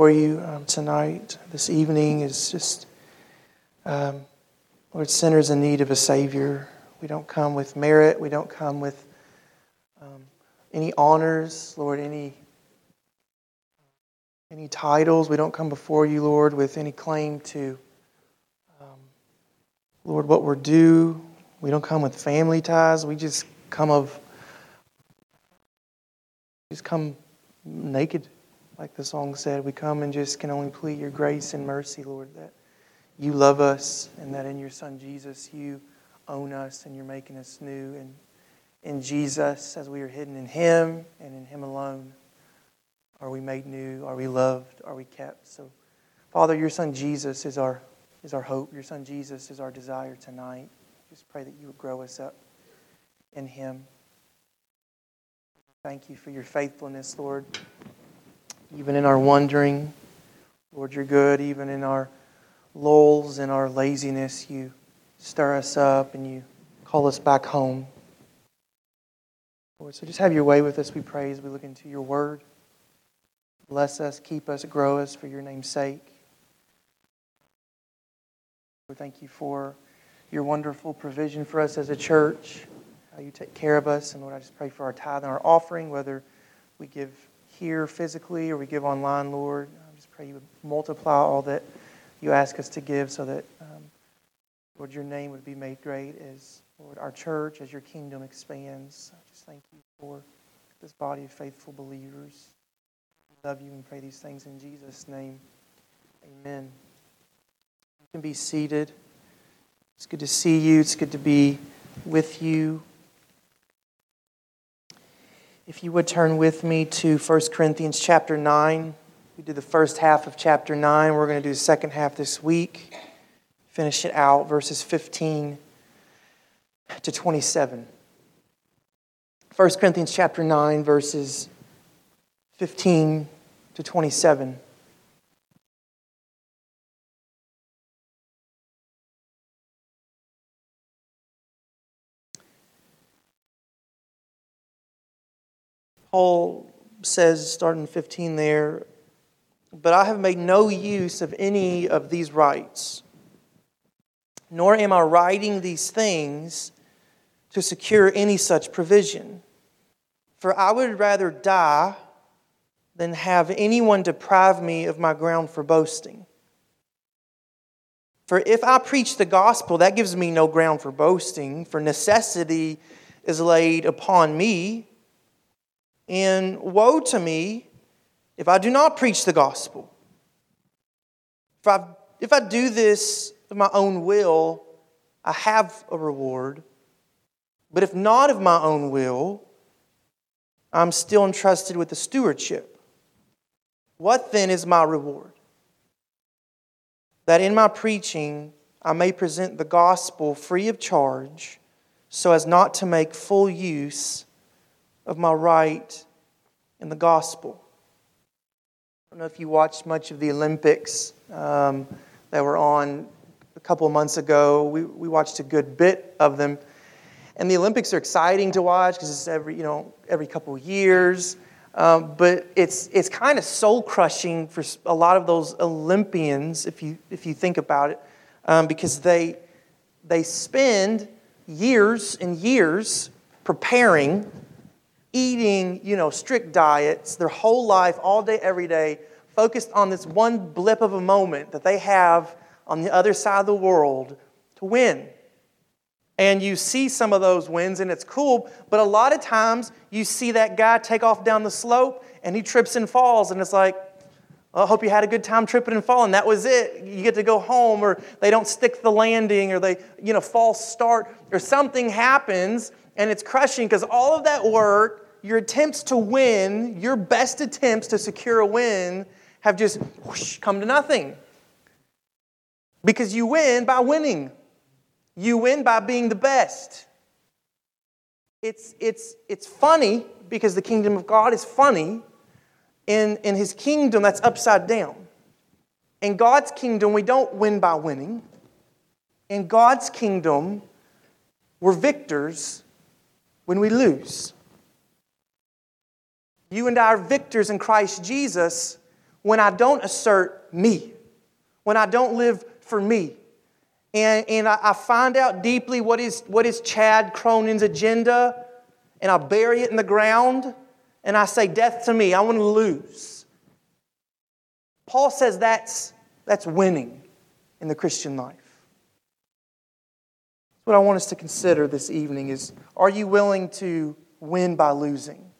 for you um, tonight, this evening, is just, um, Lord, sinners in need of a Savior. We don't come with merit, we don't come with um, any honors, Lord, any any titles. We don't come before you, Lord, with any claim to, um, Lord, what we're due. We don't come with family ties. We just come of, just come naked, like the song said. We come and just can only plead your grace and mercy, Lord, that you love us and that in your Son Jesus you own us and you're making us new. And in Jesus, as we are hidden in Him and in Him alone, are we made new? Are we loved? Are we kept? So, Father, your Son Jesus is our, is our hope. Your Son Jesus is our desire tonight. Just pray that you would grow us up in Him. Thank you for your faithfulness, Lord. Even in our wandering, Lord, you're good. Even in our lulls and our laziness, you stir us up and you call us back home. Lord, so just have your way with us, we pray, as we look into your word. Bless us, keep us, grow us for your name's sake. We thank you for your wonderful provision for us as a church, how you take care of us. And Lord, I just pray for our tithe and our offering, whether we give here physically or we give online, Lord. I just pray you would multiply all that you ask us to give so that, um, Lord, your name would be made great as, Lord, our church, as your kingdom expands. I just thank you for this body of faithful believers love you and pray these things in Jesus' name. Amen. You can be seated. It's good to see you. It's good to be with you. If you would turn with me to 1 Corinthians chapter 9. We did the first half of chapter 9. We're going to do the second half this week. Finish it out, verses 15 to 27. 1 Corinthians chapter 9, verses 15 to 27. Paul says, starting 15 there, but I have made no use of any of these rights, nor am I writing these things to secure any such provision. For I would rather die than have anyone deprive me of my ground for boasting. For if I preach the gospel, that gives me no ground for boasting, for necessity is laid upon me. And woe to me if I do not preach the gospel. If I, if I do this of my own will, I have a reward. But if not of my own will, I'm still entrusted with the stewardship. What then is my reward? That in my preaching I may present the gospel free of charge, so as not to make full use of my right in the gospel. I don't know if you watched much of the Olympics um, that were on a couple of months ago. We, we watched a good bit of them. And the Olympics are exciting to watch because it's every, you know, every couple of years. Um, but it's, it's kind of soul crushing for a lot of those Olympians, if you, if you think about it, um, because they, they spend years and years preparing, eating you know, strict diets, their whole life, all day, every day, focused on this one blip of a moment that they have on the other side of the world to win and you see some of those wins and it's cool but a lot of times you see that guy take off down the slope and he trips and falls and it's like well, I hope you had a good time tripping and falling. That was it. You get to go home, or they don't stick the landing, or they, you know, false start, or something happens and it's crushing because all of that work, your attempts to win, your best attempts to secure a win, have just whoosh, come to nothing. Because you win by winning. You win by being the best. It's, it's, it's funny because the kingdom of God is funny. In, in his kingdom, that's upside down. In God's kingdom, we don't win by winning. In God's kingdom, we're victors when we lose. You and I are victors in Christ Jesus when I don't assert me, when I don't live for me. And, and I, I find out deeply what is, what is Chad Cronin's agenda, and I bury it in the ground, and I say, Death to me, I want to lose. Paul says that's, that's winning in the Christian life. What I want us to consider this evening is are you willing to win by losing?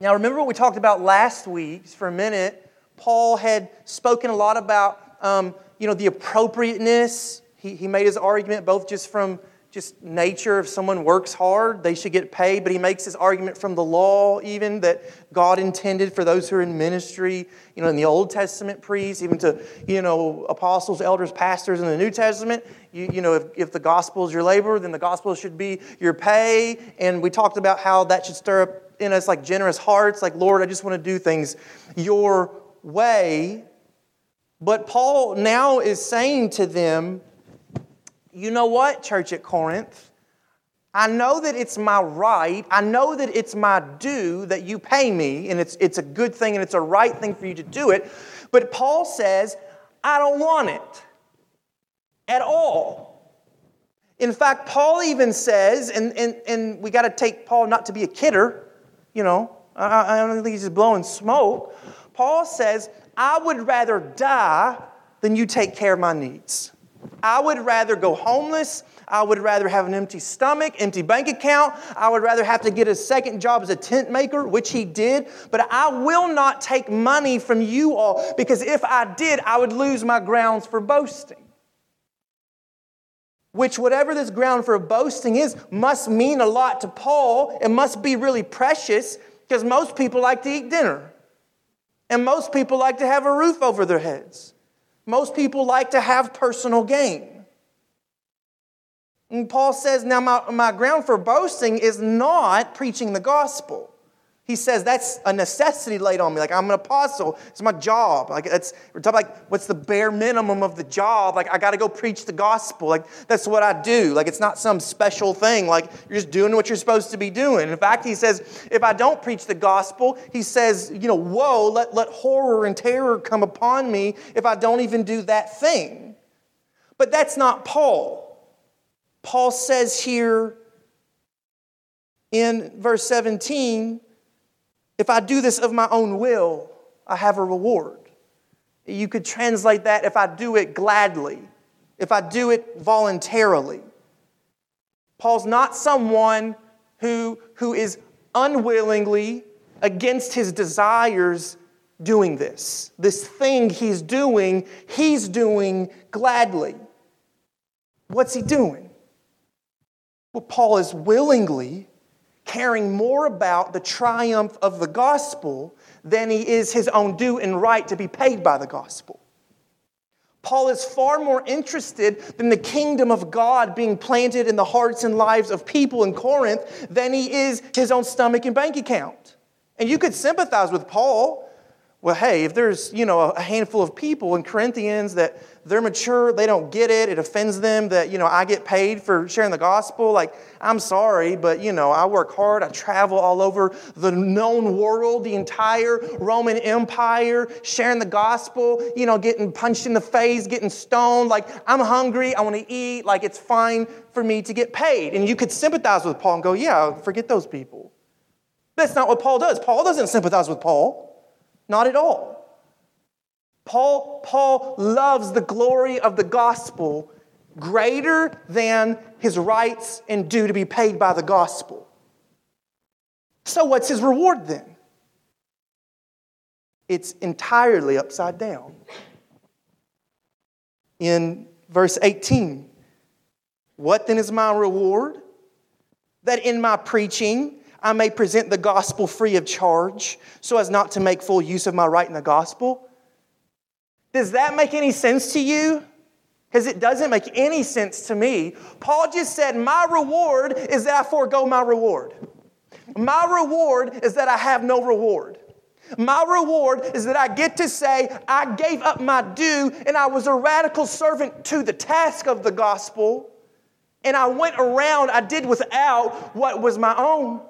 Now, remember what we talked about last week for a minute? Paul had spoken a lot about um, you know, the appropriateness. He, he made his argument both just from just nature. If someone works hard, they should get paid. But he makes his argument from the law, even that God intended for those who are in ministry, you know, in the Old Testament priests, even to, you know, apostles, elders, pastors in the New Testament. You, you know, if, if the gospel is your labor, then the gospel should be your pay. And we talked about how that should stir up in us like generous hearts, like, Lord, I just want to do things your way. But Paul now is saying to them, you know what, church at Corinth? I know that it's my right, I know that it's my due that you pay me, and it's, it's a good thing and it's a right thing for you to do it. But Paul says, I don't want it at all. In fact, Paul even says, and, and, and we got to take Paul not to be a kidder, you know, I, I don't think he's just blowing smoke. Paul says, I would rather die than you take care of my needs. I would rather go homeless. I would rather have an empty stomach, empty bank account. I would rather have to get a second job as a tent maker, which he did. But I will not take money from you all because if I did, I would lose my grounds for boasting. Which, whatever this ground for boasting is, must mean a lot to Paul. It must be really precious because most people like to eat dinner. And most people like to have a roof over their heads. Most people like to have personal gain. And Paul says, now my, my ground for boasting is not preaching the gospel. He says that's a necessity laid on me. Like I'm an apostle. It's my job. Like it's we're talking like what's the bare minimum of the job? Like I got to go preach the gospel. Like that's what I do. Like it's not some special thing. Like you're just doing what you're supposed to be doing. In fact, he says if I don't preach the gospel, he says, you know, woe, let, let horror and terror come upon me if I don't even do that thing. But that's not Paul. Paul says here in verse 17, if I do this of my own will, I have a reward. You could translate that if I do it gladly, if I do it voluntarily. Paul's not someone who, who is unwillingly, against his desires, doing this. This thing he's doing, he's doing gladly. What's he doing? Well, Paul is willingly caring more about the triumph of the gospel than he is his own due and right to be paid by the gospel. Paul is far more interested in the kingdom of God being planted in the hearts and lives of people in Corinth than he is his own stomach and bank account. And you could sympathize with Paul well, hey, if there's, you know, a handful of people in Corinthians that they're mature, they don't get it, it offends them that, you know, I get paid for sharing the gospel, like, I'm sorry, but, you know, I work hard, I travel all over the known world, the entire Roman Empire, sharing the gospel, you know, getting punched in the face, getting stoned, like, I'm hungry, I want to eat, like, it's fine for me to get paid. And you could sympathize with Paul and go, yeah, forget those people. That's not what Paul does. Paul doesn't sympathize with Paul. Not at all. Paul, Paul loves the glory of the gospel greater than his rights and due to be paid by the gospel. So, what's his reward then? It's entirely upside down. In verse 18, what then is my reward? That in my preaching, I may present the gospel free of charge so as not to make full use of my right in the gospel. Does that make any sense to you? Because it doesn't make any sense to me. Paul just said, My reward is that I forego my reward. My reward is that I have no reward. My reward is that I get to say, I gave up my due and I was a radical servant to the task of the gospel. And I went around, I did without what was my own.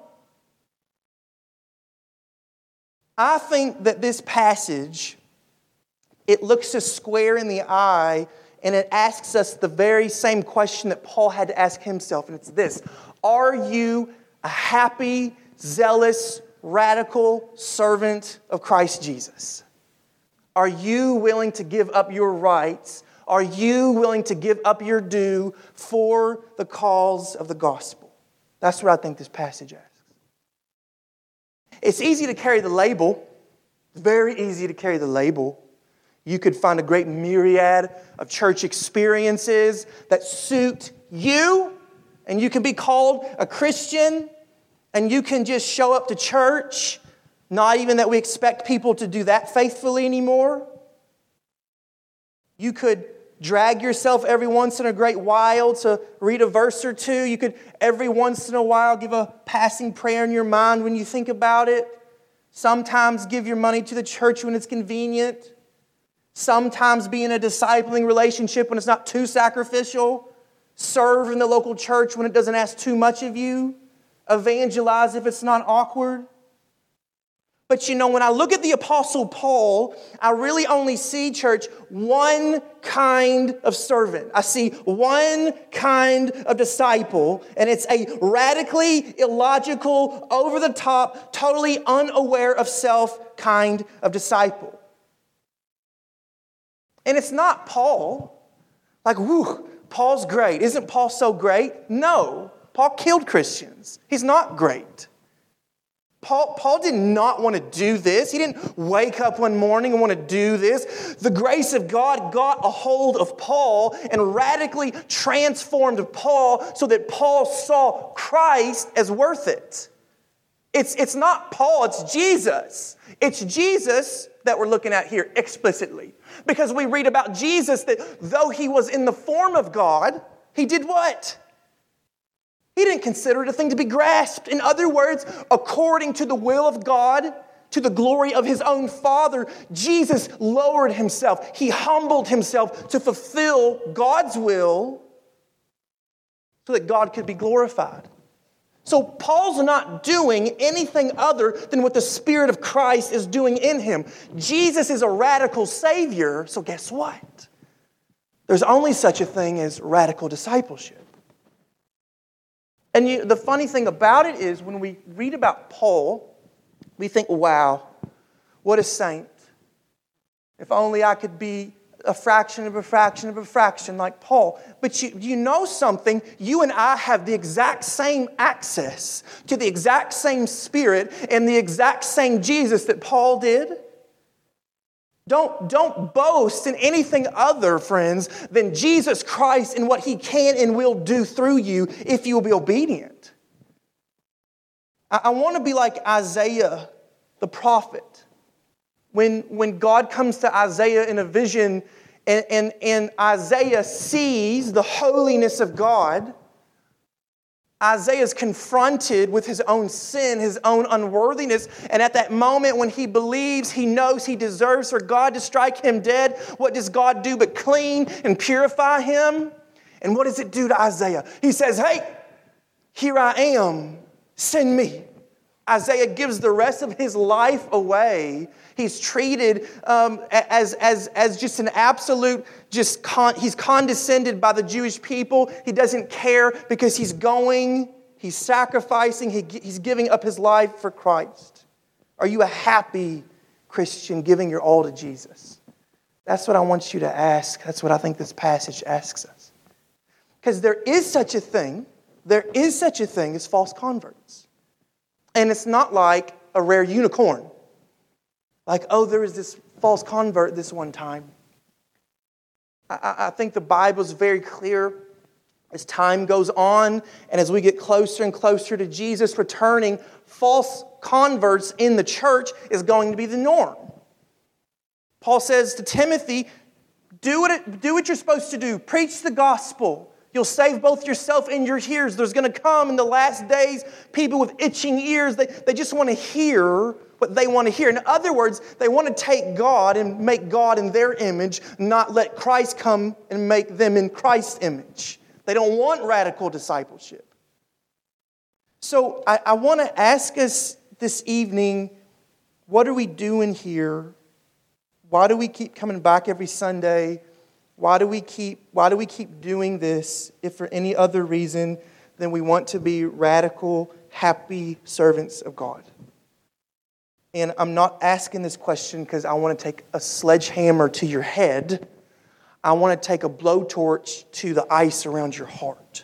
I think that this passage it looks us square in the eye and it asks us the very same question that Paul had to ask himself and it's this Are you a happy, zealous, radical servant of Christ Jesus? Are you willing to give up your rights? Are you willing to give up your due for the cause of the gospel? That's what I think this passage asks. It's easy to carry the label, It's very easy to carry the label. You could find a great myriad of church experiences that suit you, and you can be called a Christian, and you can just show up to church, not even that we expect people to do that faithfully anymore. You could drag yourself every once in a great while to read a verse or two. You could every once in a while give a passing prayer in your mind when you think about it. Sometimes give your money to the church when it's convenient. Sometimes be in a discipling relationship when it's not too sacrificial. Serve in the local church when it doesn't ask too much of you. Evangelize if it's not awkward. But you know, when I look at the Apostle Paul, I really only see, church, one kind of servant. I see one kind of disciple, and it's a radically illogical, over the top, totally unaware of self kind of disciple. And it's not Paul. Like, whoo, Paul's great. Isn't Paul so great? No. Paul killed Christians. He's not great. Paul, Paul did not want to do this. He didn't wake up one morning and want to do this. The grace of God got a hold of Paul and radically transformed Paul so that Paul saw Christ as worth it. It's, it's not Paul, it's Jesus. It's Jesus that we're looking at here explicitly. Because we read about Jesus that though he was in the form of God, he did what? He didn't consider it a thing to be grasped. In other words, according to the will of God, to the glory of his own Father, Jesus lowered himself. He humbled himself to fulfill God's will so that God could be glorified. So, Paul's not doing anything other than what the Spirit of Christ is doing in him. Jesus is a radical Savior, so guess what? There's only such a thing as radical discipleship. And you, the funny thing about it is, when we read about Paul, we think, wow, what a saint. If only I could be a fraction of a fraction of a fraction like Paul. But you, you know something? You and I have the exact same access to the exact same spirit and the exact same Jesus that Paul did. Don't, don't boast in anything other, friends, than Jesus Christ and what he can and will do through you if you will be obedient. I, I want to be like Isaiah the prophet. When, when God comes to Isaiah in a vision and, and, and Isaiah sees the holiness of God, Isaiah is confronted with his own sin, his own unworthiness. And at that moment, when he believes he knows he deserves for God to strike him dead, what does God do but clean and purify him? And what does it do to Isaiah? He says, Hey, here I am, send me. Isaiah gives the rest of his life away. He's treated um, as, as, as just an absolute, just con- he's condescended by the Jewish people. He doesn't care because he's going, he's sacrificing, he, he's giving up his life for Christ. Are you a happy Christian giving your all to Jesus? That's what I want you to ask. That's what I think this passage asks us. Because there is such a thing, there is such a thing as false converts. And it's not like a rare unicorn. Like, oh, there is this false convert this one time. I, I think the Bible is very clear as time goes on and as we get closer and closer to Jesus returning, false converts in the church is going to be the norm. Paul says to Timothy, do what, do what you're supposed to do, preach the gospel. You'll save both yourself and your hearers. There's going to come in the last days people with itching ears. They, they just want to hear what they want to hear. In other words, they want to take God and make God in their image, not let Christ come and make them in Christ's image. They don't want radical discipleship. So I, I want to ask us this evening what are we doing here? Why do we keep coming back every Sunday? Why do we keep, why do we keep doing this if for any other reason than we want to be radical, happy servants of God? And I'm not asking this question because I want to take a sledgehammer to your head. I want to take a blowtorch to the ice around your heart.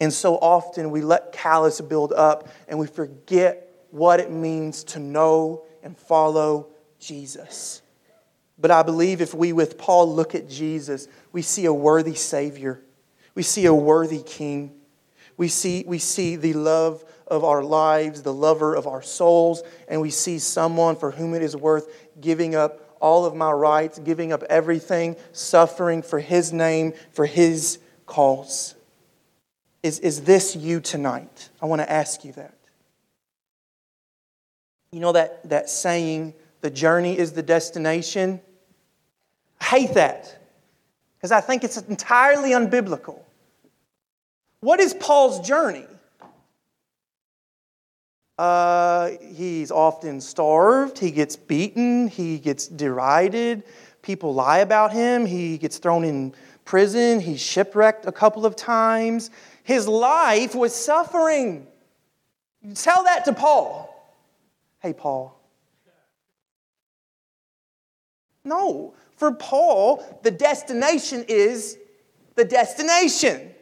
And so often we let callus build up and we forget what it means to know and follow Jesus. But I believe if we, with Paul, look at Jesus, we see a worthy Savior. We see a worthy King. We see, we see the love of our lives, the lover of our souls, and we see someone for whom it is worth giving up all of my rights, giving up everything, suffering for His name, for His cause. Is, is this you tonight? I want to ask you that. You know that, that saying, the journey is the destination? I hate that because I think it's entirely unbiblical. What is Paul's journey? Uh, he's often starved, he gets beaten, he gets derided, people lie about him, he gets thrown in prison, he's shipwrecked a couple of times. His life was suffering. Tell that to Paul. Hey, Paul. No, for Paul, the destination is the destination.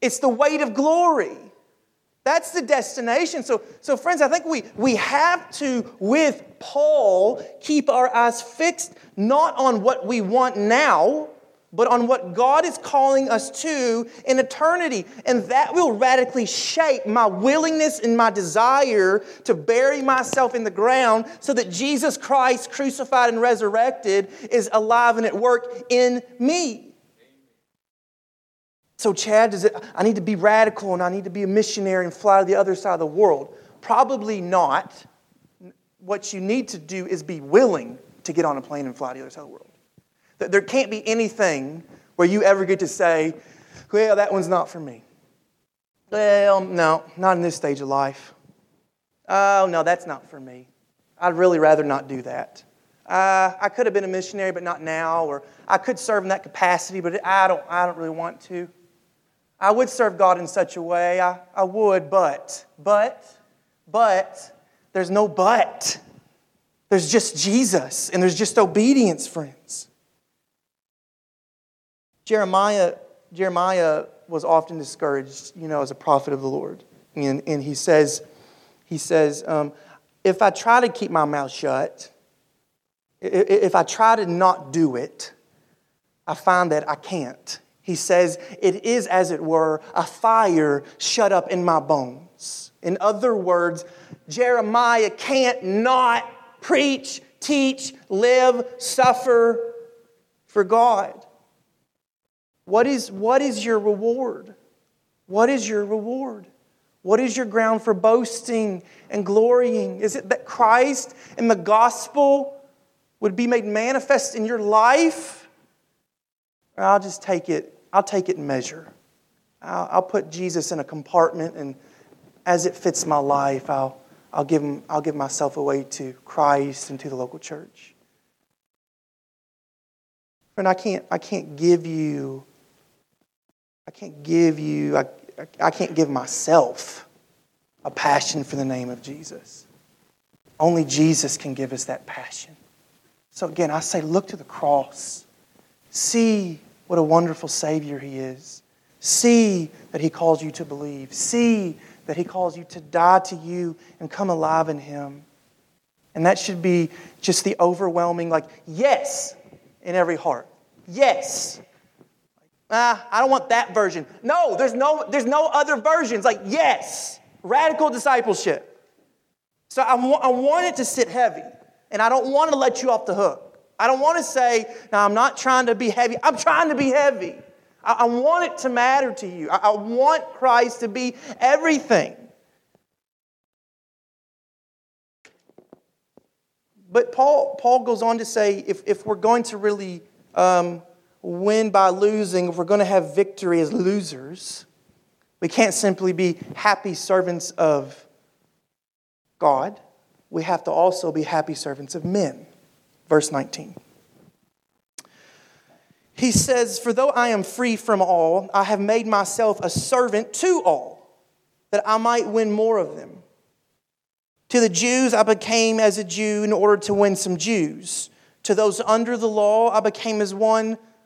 It's the weight of glory. That's the destination. So, so friends, I think we, we have to, with Paul, keep our eyes fixed not on what we want now, but on what God is calling us to in eternity. And that will radically shape my willingness and my desire to bury myself in the ground so that Jesus Christ, crucified and resurrected, is alive and at work in me. So, Chad, does it, I need to be radical and I need to be a missionary and fly to the other side of the world? Probably not. What you need to do is be willing to get on a plane and fly to the other side of the world. There can't be anything where you ever get to say, well, that one's not for me. Well, no, not in this stage of life. Oh, no, that's not for me. I'd really rather not do that. Uh, I could have been a missionary, but not now. Or I could serve in that capacity, but I don't, I don't really want to. I would serve God in such a way. I, I would, but, but, but, there's no but. There's just Jesus, and there's just obedience, friends. Jeremiah, Jeremiah was often discouraged, you know, as a prophet of the Lord. And, and he says, he says um, if I try to keep my mouth shut, if I try to not do it, I find that I can't. He says, it is, as it were, a fire shut up in my bones. In other words, Jeremiah can't not preach, teach, live, suffer for God. What is, what is your reward? What is your reward? What is your ground for boasting and glorying? Is it that Christ and the gospel would be made manifest in your life? Or I'll just take it, I'll take it in measure. I'll, I'll put Jesus in a compartment and as it fits my life, I'll, I'll, give him, I'll give myself away to Christ and to the local church. Friend, I can't, I can't give you I can't give you, I, I can't give myself a passion for the name of Jesus. Only Jesus can give us that passion. So again, I say, look to the cross. See what a wonderful Savior He is. See that He calls you to believe. See that He calls you to die to you and come alive in Him. And that should be just the overwhelming, like, yes, in every heart. Yes. Ah, I don't want that version. No, there's no, there's no other versions. Like, yes, radical discipleship. So I, I want it to sit heavy, and I don't want to let you off the hook. I don't want to say, now I'm not trying to be heavy. I'm trying to be heavy. I, I want it to matter to you. I, I want Christ to be everything. But Paul, Paul goes on to say if, if we're going to really um, win by losing, if we're going to have victory as losers, we can't simply be happy servants of God. we have to also be happy servants of men. Verse 19. He says, For though I am free from all, I have made myself a servant to all, that I might win more of them. To the Jews, I became as a Jew in order to win some Jews. To those under the law, I became as one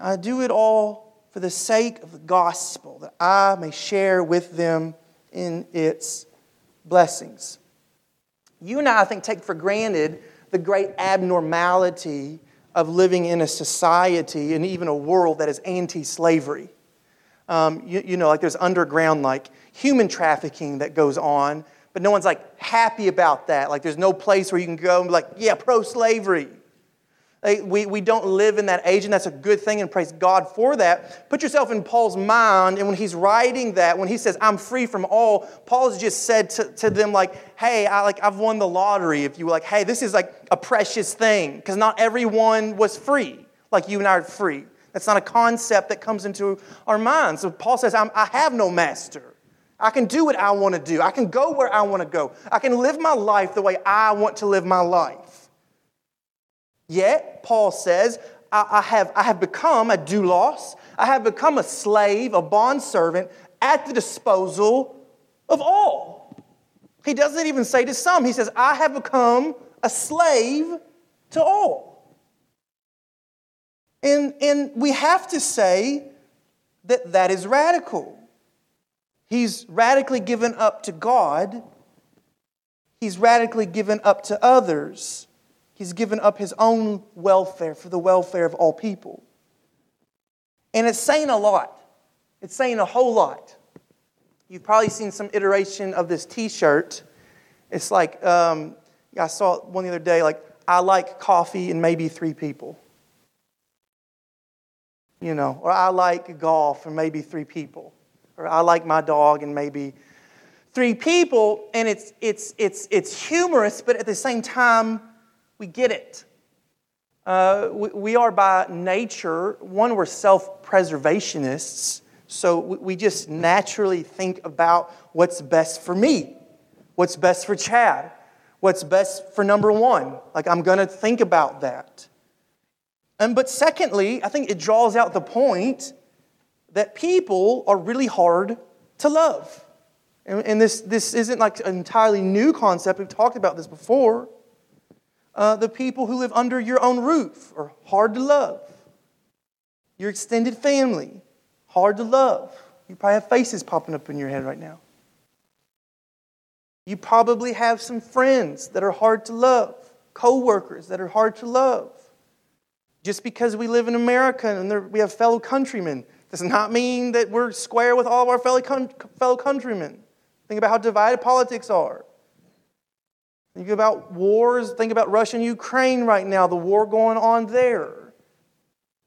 I do it all for the sake of the gospel, that I may share with them in its blessings. You and I, I think, take for granted the great abnormality of living in a society and even a world that is anti slavery. Um, you, you know, like there's underground, like human trafficking that goes on, but no one's like happy about that. Like there's no place where you can go and be like, yeah, pro slavery. We, we don't live in that age, and that's a good thing, and praise God for that. Put yourself in Paul's mind, and when he's writing that, when he says, I'm free from all, Paul Paul's just said to, to them, like, hey, I, like, I've won the lottery, if you were like, hey, this is like a precious thing, because not everyone was free, like you and I are free. That's not a concept that comes into our minds. So Paul says, i have no master. I can do what I want to do. I can go where I want to go. I can live my life the way I want to live my life. Yet, Paul says, I, I, have, I have become a doulos, I have become a slave, a bondservant at the disposal of all. He doesn't even say to some, he says, I have become a slave to all. And, and we have to say that that is radical. He's radically given up to God, he's radically given up to others. He's given up his own welfare for the welfare of all people. And it's saying a lot. It's saying a whole lot. You've probably seen some iteration of this t shirt. It's like, um, I saw one the other day, like, I like coffee and maybe three people. You know, or I like golf and maybe three people. Or I like my dog and maybe three people. And it's, it's, it's, it's humorous, but at the same time, we get it. Uh, we, we, are by nature, one, we're self preservationists, so we, we just naturally think about what's best for me, what's best for Chad, what's best for number one. Like, I'm going to think about that. And, but secondly, I think it draws out the point that people are really hard to love. And, and this, this isn't like an entirely new concept. We've talked about this before uh, the people who live under your own roof are hard to love. Your extended family, hard to love. You probably have faces popping up in your head right now. You probably have some friends that are hard to love, co-workers that are hard to love. Just because we live in America and we have fellow countrymen does not mean that we're square with all of our fellow countrymen. Think about how divided politics are. Think about wars. Think about Russia and Ukraine right now, the war going on there.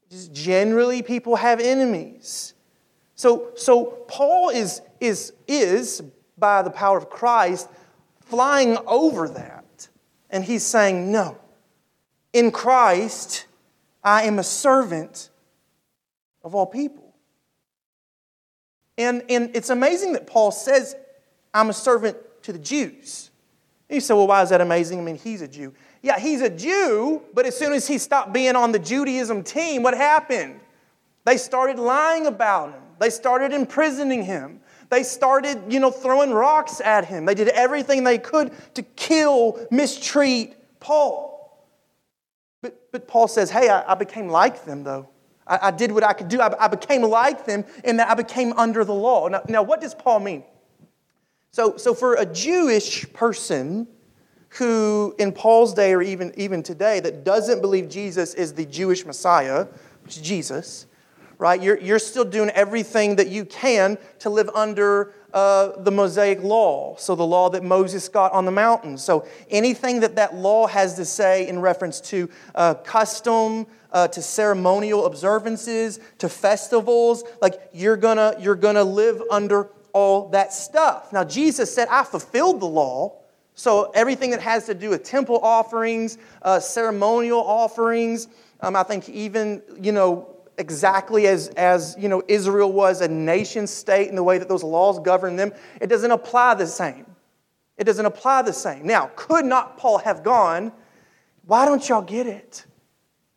Just generally, people have enemies. So, so Paul is, is, is, by the power of Christ, flying over that. And he's saying, No, in Christ, I am a servant of all people. And, and it's amazing that Paul says, I'm a servant to the Jews. You say, well, why is that amazing? I mean, he's a Jew. Yeah, he's a Jew, but as soon as he stopped being on the Judaism team, what happened? They started lying about him. They started imprisoning him. They started, you know, throwing rocks at him. They did everything they could to kill, mistreat Paul. But, but Paul says, hey, I, I became like them, though. I, I, did what I could do. I, I became like them in that I became under the law. Now, now, what does Paul mean? So, so for a Jewish person who, in Paul's day or even, even today, that doesn't believe Jesus is the Jewish Messiah, which is Jesus, right? You're, you're still doing everything that you can to live under uh, the Mosaic law, so the law that Moses got on the mountain. So anything that that law has to say in reference to uh, custom, uh, to ceremonial observances, to festivals, like you're gonna you're gonna live under all that stuff. Now Jesus said, "I fulfilled the law." So everything that has to do with temple offerings, uh, ceremonial offerings, um, I think even you know exactly as, as you know, Israel was a nation state in the way that those laws govern them, it doesn't apply the same. It doesn't apply the same. Now, could not Paul have gone, why don't y'all get it?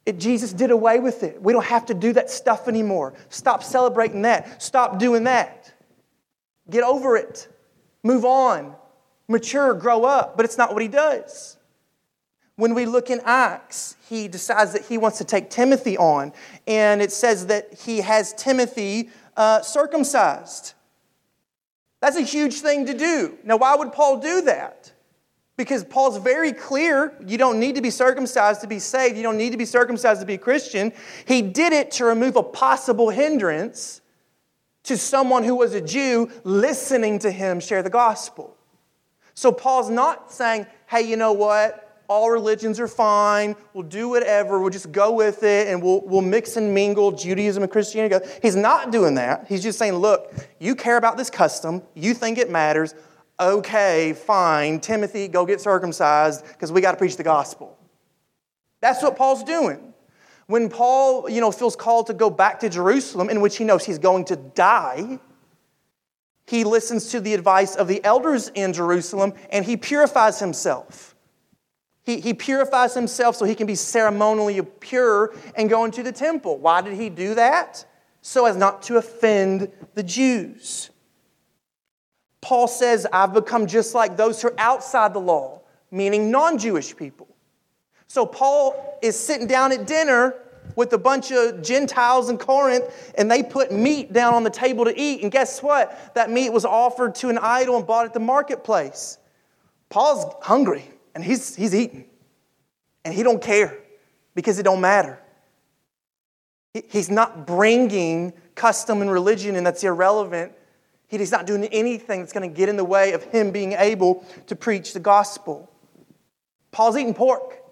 it? Jesus did away with it. We don't have to do that stuff anymore. Stop celebrating that. Stop doing that. Get over it. Move on. Mature, grow up. But it's not what he does. When we look in Acts, he decides that he wants to take Timothy on, and it says that he has Timothy uh, circumcised. That's a huge thing to do. Now, why would Paul do that? Because Paul's very clear you don't need to be circumcised to be saved, you don't need to be circumcised to be a Christian. He did it to remove a possible hindrance to someone who was a Jew listening to him share the gospel. So Paul's not saying, hey, you know what? all religions are fine. We'll do whatever. We'll just go with it and we'll, we'll mix and mingle Judaism and Christianity. He's not doing that. He's just saying, look, you care about this custom. You think it matters. Okay, fine. Timothy, go get circumcised because we got to preach the gospel. That's what Paul's doing. When Paul, you know, feels called to go back to Jerusalem, in which he knows he's going to die, he listens to the advice of the elders in Jerusalem and he purifies himself. He, he purifies himself so he can be ceremonially pure and go into the temple. Why did he do that? So as not to offend the Jews. Paul says, I've become just like those who are outside the law, meaning non Jewish people. So Paul is sitting down at dinner with a bunch of Gentiles in Corinth, and they put meat down on the table to eat. And guess what? That meat was offered to an idol and bought at the marketplace. Paul's hungry and he's, he's eating. And he don't care because it don't matter. He's not bringing custom and religion, and that's irrelevant. He's not doing anything that's going to get in the way of him being able to preach the gospel. Paul's eating pork,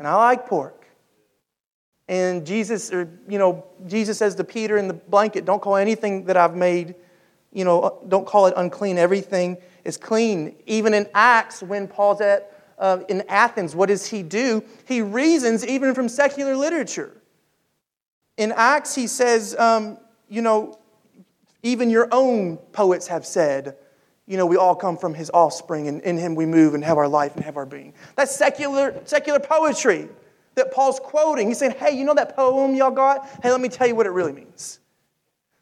and I like pork. And Jesus, or you know, Jesus says to Peter in the blanket, "Don't call anything that I've made, you know, don't call it unclean. Everything is clean. Even in Acts, when Paul's at uh, in Athens, what does he do? He reasons even from secular literature. In Acts, he says, um, you know, even your own poets have said, you know, we all come from his offspring, and in him we move and have our life and have our being. That's secular, secular poetry that Paul's quoting. He's saying, hey, you know that poem y'all got? Hey, let me tell you what it really means.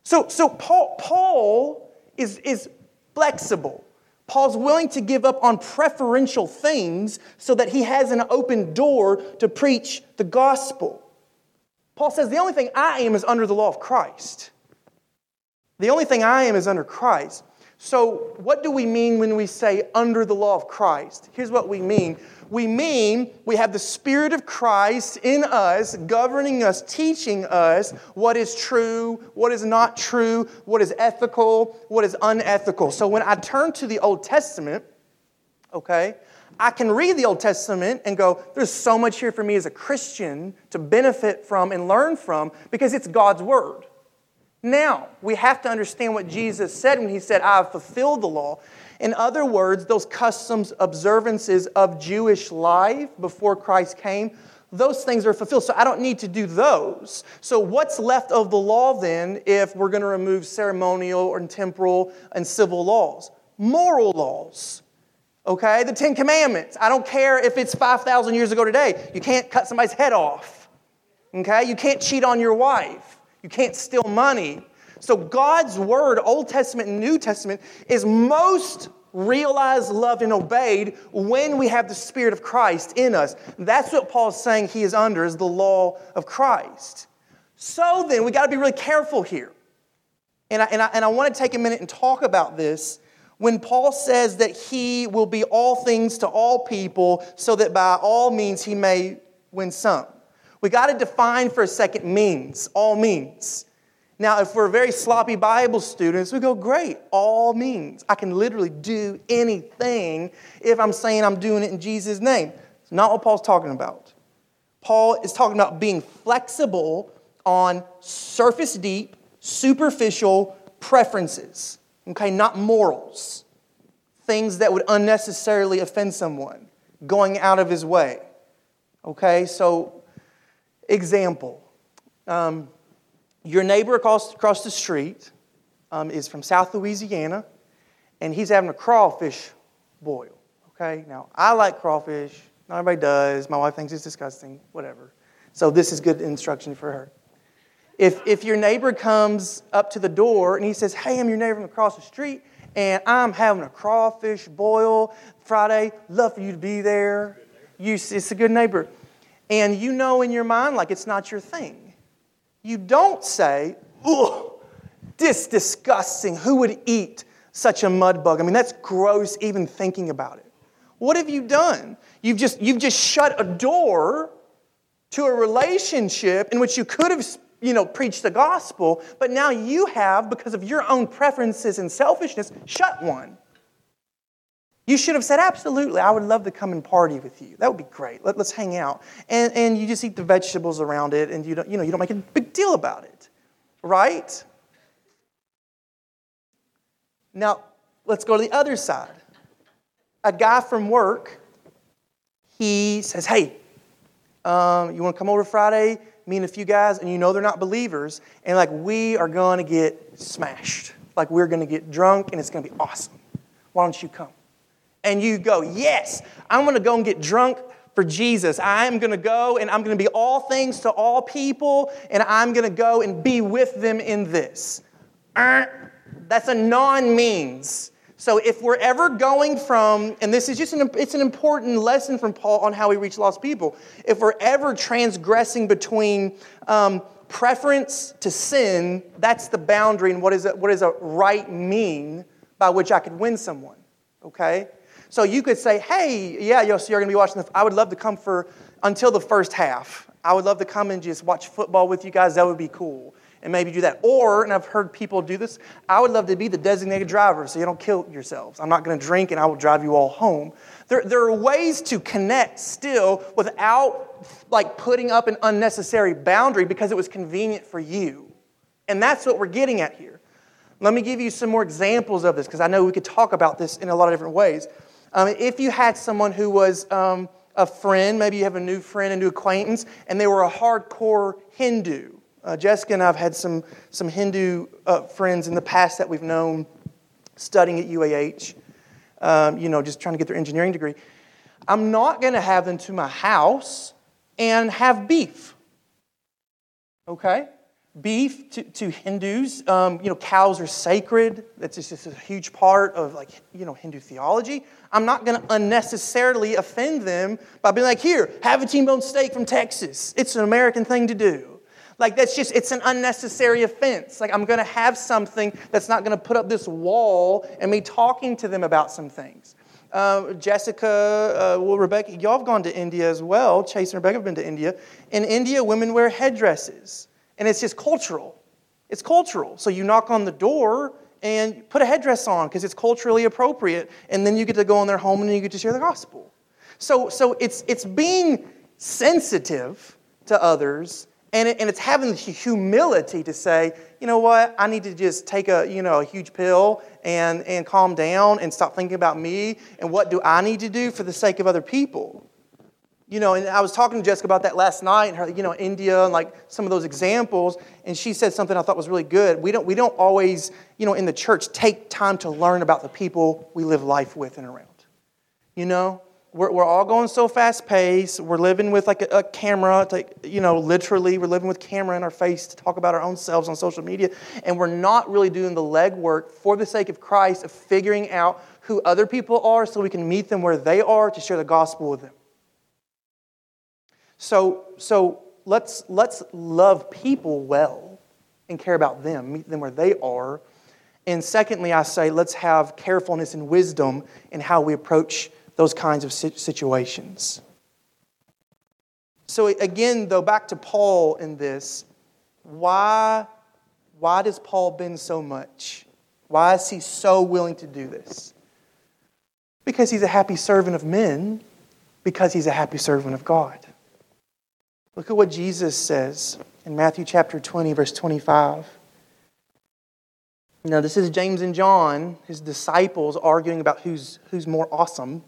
So, so Paul, Paul is, is flexible. Paul's willing to give up on preferential things so that he has an open door to preach the gospel. Paul says, The only thing I am is under the law of Christ. The only thing I am is under Christ. So, what do we mean when we say under the law of Christ? Here's what we mean we mean we have the Spirit of Christ in us, governing us, teaching us what is true, what is not true, what is ethical, what is unethical. So when I turn to the Old Testament, okay, I can read the Old Testament and go, there's so much here for me as a Christian to benefit from and learn from because it's God's Word. Now, we have to understand what Jesus said when he said, I have fulfilled the law. In other words, those customs, observances of Jewish life before Christ came, those things are fulfilled. So I don't need to do those. So, what's left of the law then if we're going to remove ceremonial and temporal and civil laws? Moral laws. Okay? The Ten Commandments. I don't care if it's 5,000 years ago today. You can't cut somebody's head off. Okay? You can't cheat on your wife. You can't steal money. So God's word, Old Testament and New Testament, is most realized, loved, and obeyed when we have the Spirit of Christ in us. That's what Paul's saying he is under, is the law of Christ. So then, we got to be really careful here. And I, and, I, and I want to take a minute and talk about this. When Paul says that he will be all things to all people, so that by all means he may win some. We got to define for a second means, all means. Now, if we're very sloppy Bible students, we go, great, all means. I can literally do anything if I'm saying I'm doing it in Jesus' name. It's not what Paul's talking about. Paul is talking about being flexible on surface deep, superficial preferences, okay, not morals, things that would unnecessarily offend someone, going out of his way. Okay, so example. Um, your neighbor across, across the street um, is from South Louisiana, and he's having a crawfish boil. Okay, now I like crawfish. Not everybody does. My wife thinks it's disgusting, whatever. So this is good instruction for her. If, if your neighbor comes up to the door and he says, Hey, I'm your neighbor from across the street, and I'm having a crawfish boil Friday, love for you to be there. You, it's a good neighbor. And you know in your mind, like it's not your thing. You don't say, Ugh, this disgusting. Who would eat such a mud bug? I mean, that's gross even thinking about it. What have you done? You've just, you've just shut a door to a relationship in which you could have you know, preached the gospel, but now you have, because of your own preferences and selfishness, shut one. You should have said, Absolutely, I would love to come and party with you. That would be great. Let, us hang out. And, and you just eat the vegetables around it and you don't, you, know, you don't make a big deal about it, right? Now, let's go to the other side. A guy from work, he says, Hey, um, you want to come over Friday? Me and a few guys, and you know they're not believers, and like we are going to get smashed. Like we're going to get drunk, and it's going to be awesome. Why don't you come? And you go, Yes, I'm to go and get drunk for Jesus. I'm going to go and I'm to be all things to all people, and I'm to go and be with them in this. That's a non means. So if we're ever going from, and this is just an, it's an important lesson from Paul on how we reach lost people. If we're ever transgressing between um, preference to sin, that's the boundary and what is, a, what is a right mean by which I could win someone. Okay? So you could say, hey, yeah, you're, you're going to be watching the, I would love to come for until the first half. I would love to come and just watch football with you guys. That would be cool. And maybe do that. Or, and I've heard people do this, I would love to be the designated driver so you don't kill yourselves. I'm not going to drink and I will drive you all home. There, there are ways to connect still without like putting up an unnecessary boundary because it was convenient for you. And that's what we're getting at here. Let me give you some more examples of this because I know we could talk about this in a lot of different ways. Um, if you had someone who was um, a friend, maybe you have a new friend, a new acquaintance, and they were a hardcore Hindu. Uh, Jessica and I have had some, some Hindu uh, friends in the past that we've known studying at UAH, um, you know, just trying to get their engineering degree. I'm not going to have them to my house and have beef. Okay? Beef to, to Hindus. Um, you know, cows are sacred. That's just a huge part of like, you know, Hindu theology. I'm not going to unnecessarily offend them by being like, here, have a T-bone steak from Texas. It's an American thing to do. Like, that's just, it's an unnecessary offense. Like, I'm going to have something that's not going to put up this wall and me talking to them about some things. Uh, Jessica, uh, well, Rebecca, y'all have gone to India as well. Chase and Rebecca have been to India. In India, women wear headdresses. And it's just cultural. It's cultural. So you knock on the door and put a headdress on because it's culturally appropriate. And then you get to go in their home and you get to share the gospel. So, so it's, it's being sensitive to others and, it, and it's having the humility to say, you know what, I need to just take a, you know, a huge pill and, and calm down and stop thinking about me and what do I need to do for the sake of other people. You know, and I was talking to Jessica about that last night, and her, you know, India and like some of those examples, and she said something I thought was really good. We don't, we don't always, you know, in the church take time to learn about the people we live life with and around. You know, we're, we're all going so fast paced. We're living with like a, a camera, to, you know, literally, we're living with camera in our face to talk about our own selves on social media, and we're not really doing the legwork for the sake of Christ of figuring out who other people are so we can meet them where they are to share the gospel with them. So, so let's, let's love people well and care about them, meet them where they are. And secondly, I say let's have carefulness and wisdom in how we approach those kinds of situations. So, again, though, back to Paul in this, why, why does Paul bend so much? Why is he so willing to do this? Because he's a happy servant of men, because he's a happy servant of God. Look at what Jesus says in Matthew chapter 20, verse 25. Now, this is James and John, his disciples, arguing about who's, who's more awesome.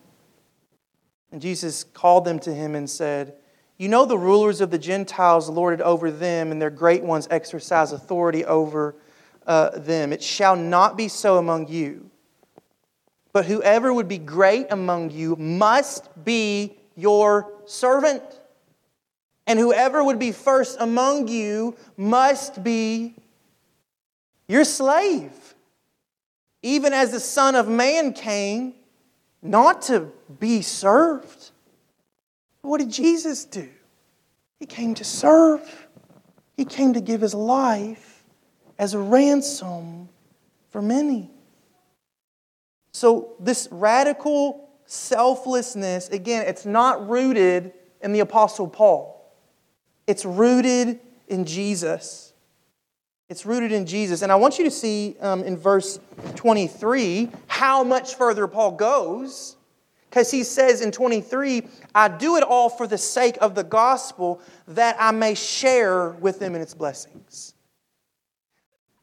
And Jesus called them to him and said, You know the rulers of the Gentiles lord it over them, and their great ones exercise authority over uh, them. It shall not be so among you. But whoever would be great among you must be your servant. And whoever would be first among you must be your slave. Even as the Son of Man came not to be served. What did Jesus do? He came to serve, He came to give His life as a ransom for many. So, this radical selflessness, again, it's not rooted in the Apostle Paul, it's rooted in Jesus. It's rooted in Jesus. And I want you to see um, in verse 23 how much further Paul goes. Because he says in 23, I do it all for the sake of the gospel that I may share with them in its blessings.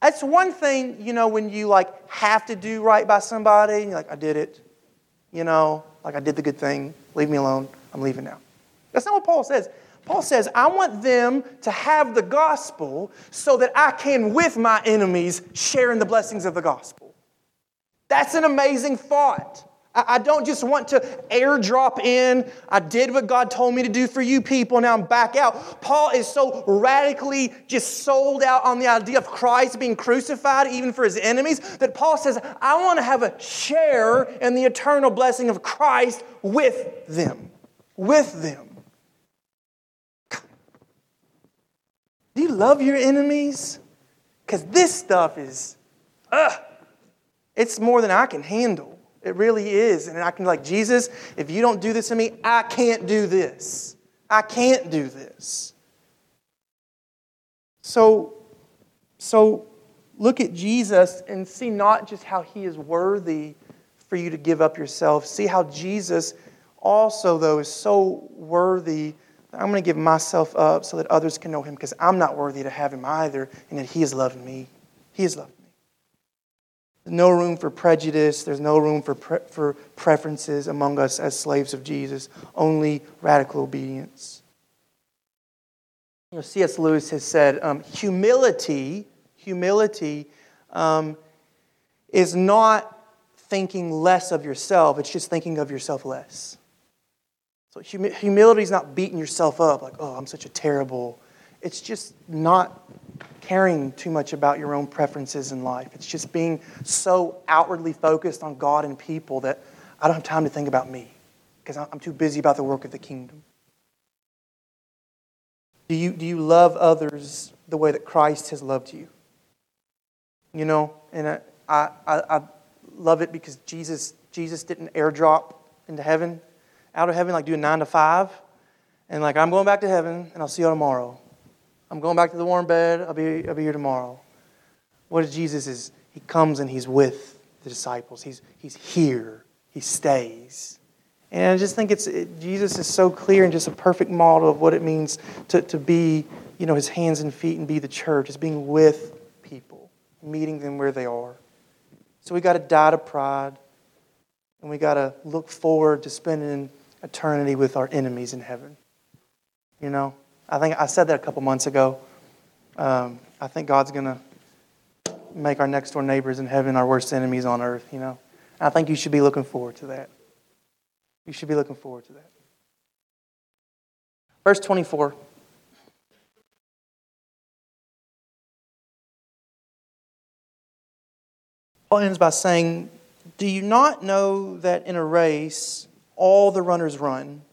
That's one thing, you know, when you like have to do right by somebody and you're like, I did it. You know, like I did the good thing. Leave me alone. I'm leaving now. That's not what Paul says. Paul says, I want them to have the gospel so that I can, with my enemies, share in the blessings of the gospel. That's an amazing thought. I don't just want to airdrop in. I did what God told me to do for you people. Now I'm back out. Paul is so radically just sold out on the idea of Christ being crucified, even for his enemies, that Paul says, I want to have a share in the eternal blessing of Christ with them. With them. Do you love your enemies? Because this stuff is, ugh, it's more than I can handle. It really is. And I can, like, Jesus, if you don't do this to me, I can't do this. I can't do this. So, so look at Jesus and see not just how he is worthy for you to give up yourself. See how Jesus also, though, is so worthy I'm going to give myself up so that others can know him because I'm not worthy to have him either, and that he has loved me. He has loved me. There's no room for prejudice. There's no room for, pre- for preferences among us as slaves of Jesus, only radical obedience. You know, C.S. Lewis has said um, humility, humility um, is not thinking less of yourself, it's just thinking of yourself less. So humility is not beating yourself up like, oh, I'm such a terrible. It's just not caring too much about your own preferences in life. It's just being so outwardly focused on God and people that I don't have time to think about me because I'm too busy about the work of the kingdom. Do you, do you love others the way that Christ has loved you? You know, and I, I, I love it because Jesus, Jesus didn't airdrop into heaven out of heaven, like doing nine to five, and like, I'm going back to heaven, and I'll see you tomorrow. I'm going back to the warm bed. I'll be, I'll be here tomorrow. What Jesus is he comes and he's with the disciples. He's, he's here. He stays. And I just think it's it, Jesus is so clear and just a perfect model of what it means to, to be, you know, his hands and feet and be the church, is being with people, meeting them where they are. So we got to die to pride, and we got to look forward to spending eternity with our enemies in heaven. You know, I think I said that a couple months ago. Um, I think God's going to make our next door neighbors in heaven our worst enemies on earth, you know. And I think you should be looking forward to that. You should be looking forward to that. Verse 24. Paul ends by saying, Do you not know that in a race all the runners run,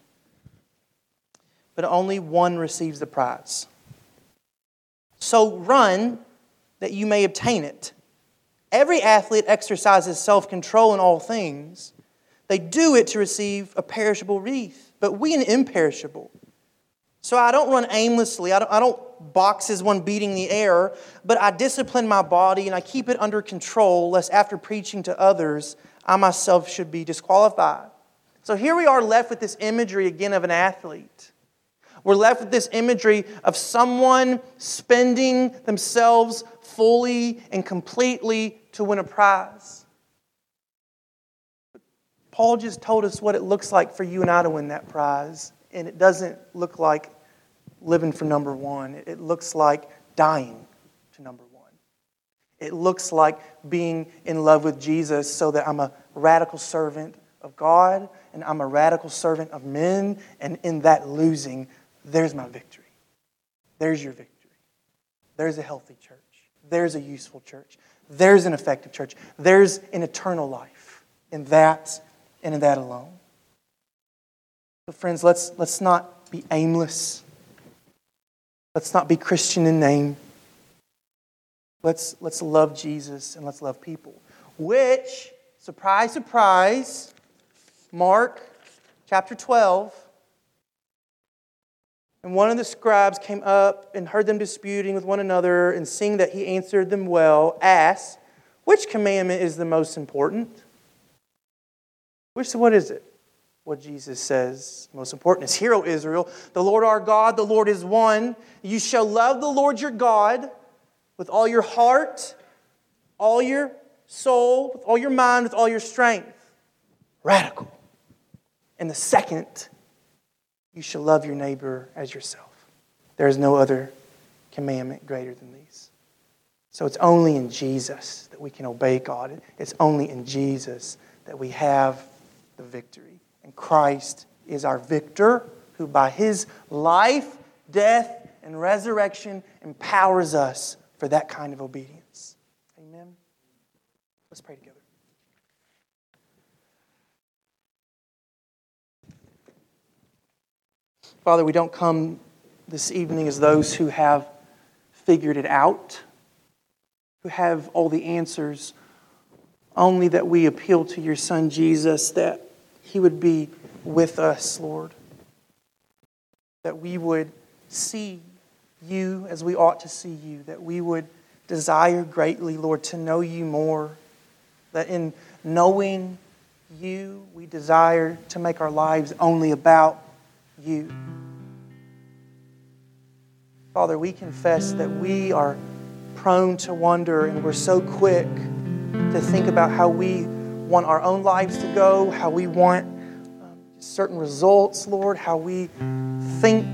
but only one receives the prize. So run that you may obtain it. Every athlete exercises self control in all things. They do it to receive a perishable wreath, but we an imperishable. So I don't run aimlessly. I don't, I don't box as one beating the air, but I discipline my body and I keep it under control, lest after preaching to others, I myself should be disqualified. So here we are left with this imagery again of an athlete. We're left with this imagery of someone spending themselves fully and completely to win a prize. Paul just told us what it looks like for you and I to win that prize, and it doesn't look like living for number one. It looks like dying to number one. It looks like being in love with Jesus so that I'm a radical servant of God and I'm a radical servant of men, and in that losing, there's my victory. There's your victory. There's a healthy church. There's a useful church. There's an effective church. There's an eternal life in that and in that alone. But, friends, let's, let's not be aimless. Let's not be Christian in name. Let's, let's love Jesus and let's love people. Which, surprise, surprise, Mark chapter 12. And one of the scribes came up and heard them disputing with one another, and seeing that he answered them well, asked, Which commandment is the most important? Which, what is it? What Jesus says most important is, Hear, O Israel, the Lord our God, the Lord is one. You shall love the Lord your God with all your heart, all your soul, with all your mind, with all your strength. Radical. And the second you shall love your neighbor as yourself. There is no other commandment greater than these. So it's only in Jesus that we can obey God. It's only in Jesus that we have the victory. And Christ is our victor who, by his life, death, and resurrection, empowers us for that kind of obedience. Amen. Let's pray together. Father, we don't come this evening as those who have figured it out, who have all the answers, only that we appeal to your Son Jesus that he would be with us, Lord. That we would see you as we ought to see you, that we would desire greatly, Lord, to know you more. That in knowing you, we desire to make our lives only about you. Father, we confess that we are prone to wonder and we're so quick to think about how we want our own lives to go, how we want um, certain results, Lord, how we think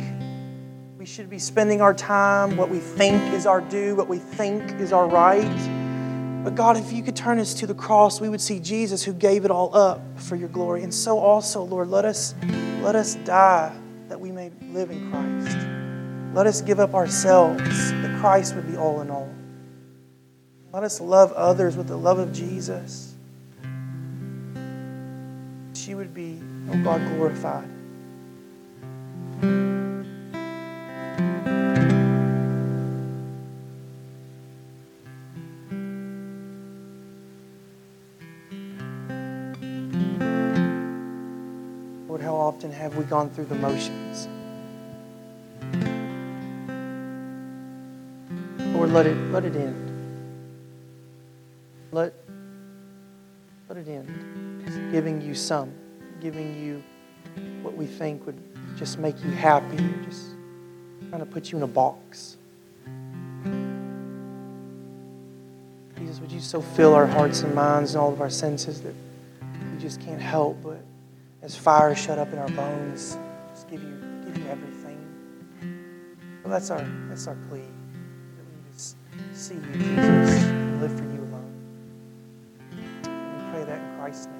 we should be spending our time, what we think is our due, what we think is our right. But God, if you could turn us to the cross, we would see Jesus who gave it all up for your glory. And so also, Lord, let us let us die that we may live in Christ. Let us give up ourselves that Christ would be all in all. Let us love others with the love of Jesus. She would be, oh God, glorified. Gone through the motions? Lord, let it, let it end. Let, let it end. Giving you some, giving you what we think would just make you happy, just trying to put you in a box. Jesus, would you so fill our hearts and minds and all of our senses that we just can't help but as fire shut up in our bones, just give you, give you everything. Well, that's our, that's our plea. That we just see you, Jesus, and live for you alone. we pray that in Christ's name.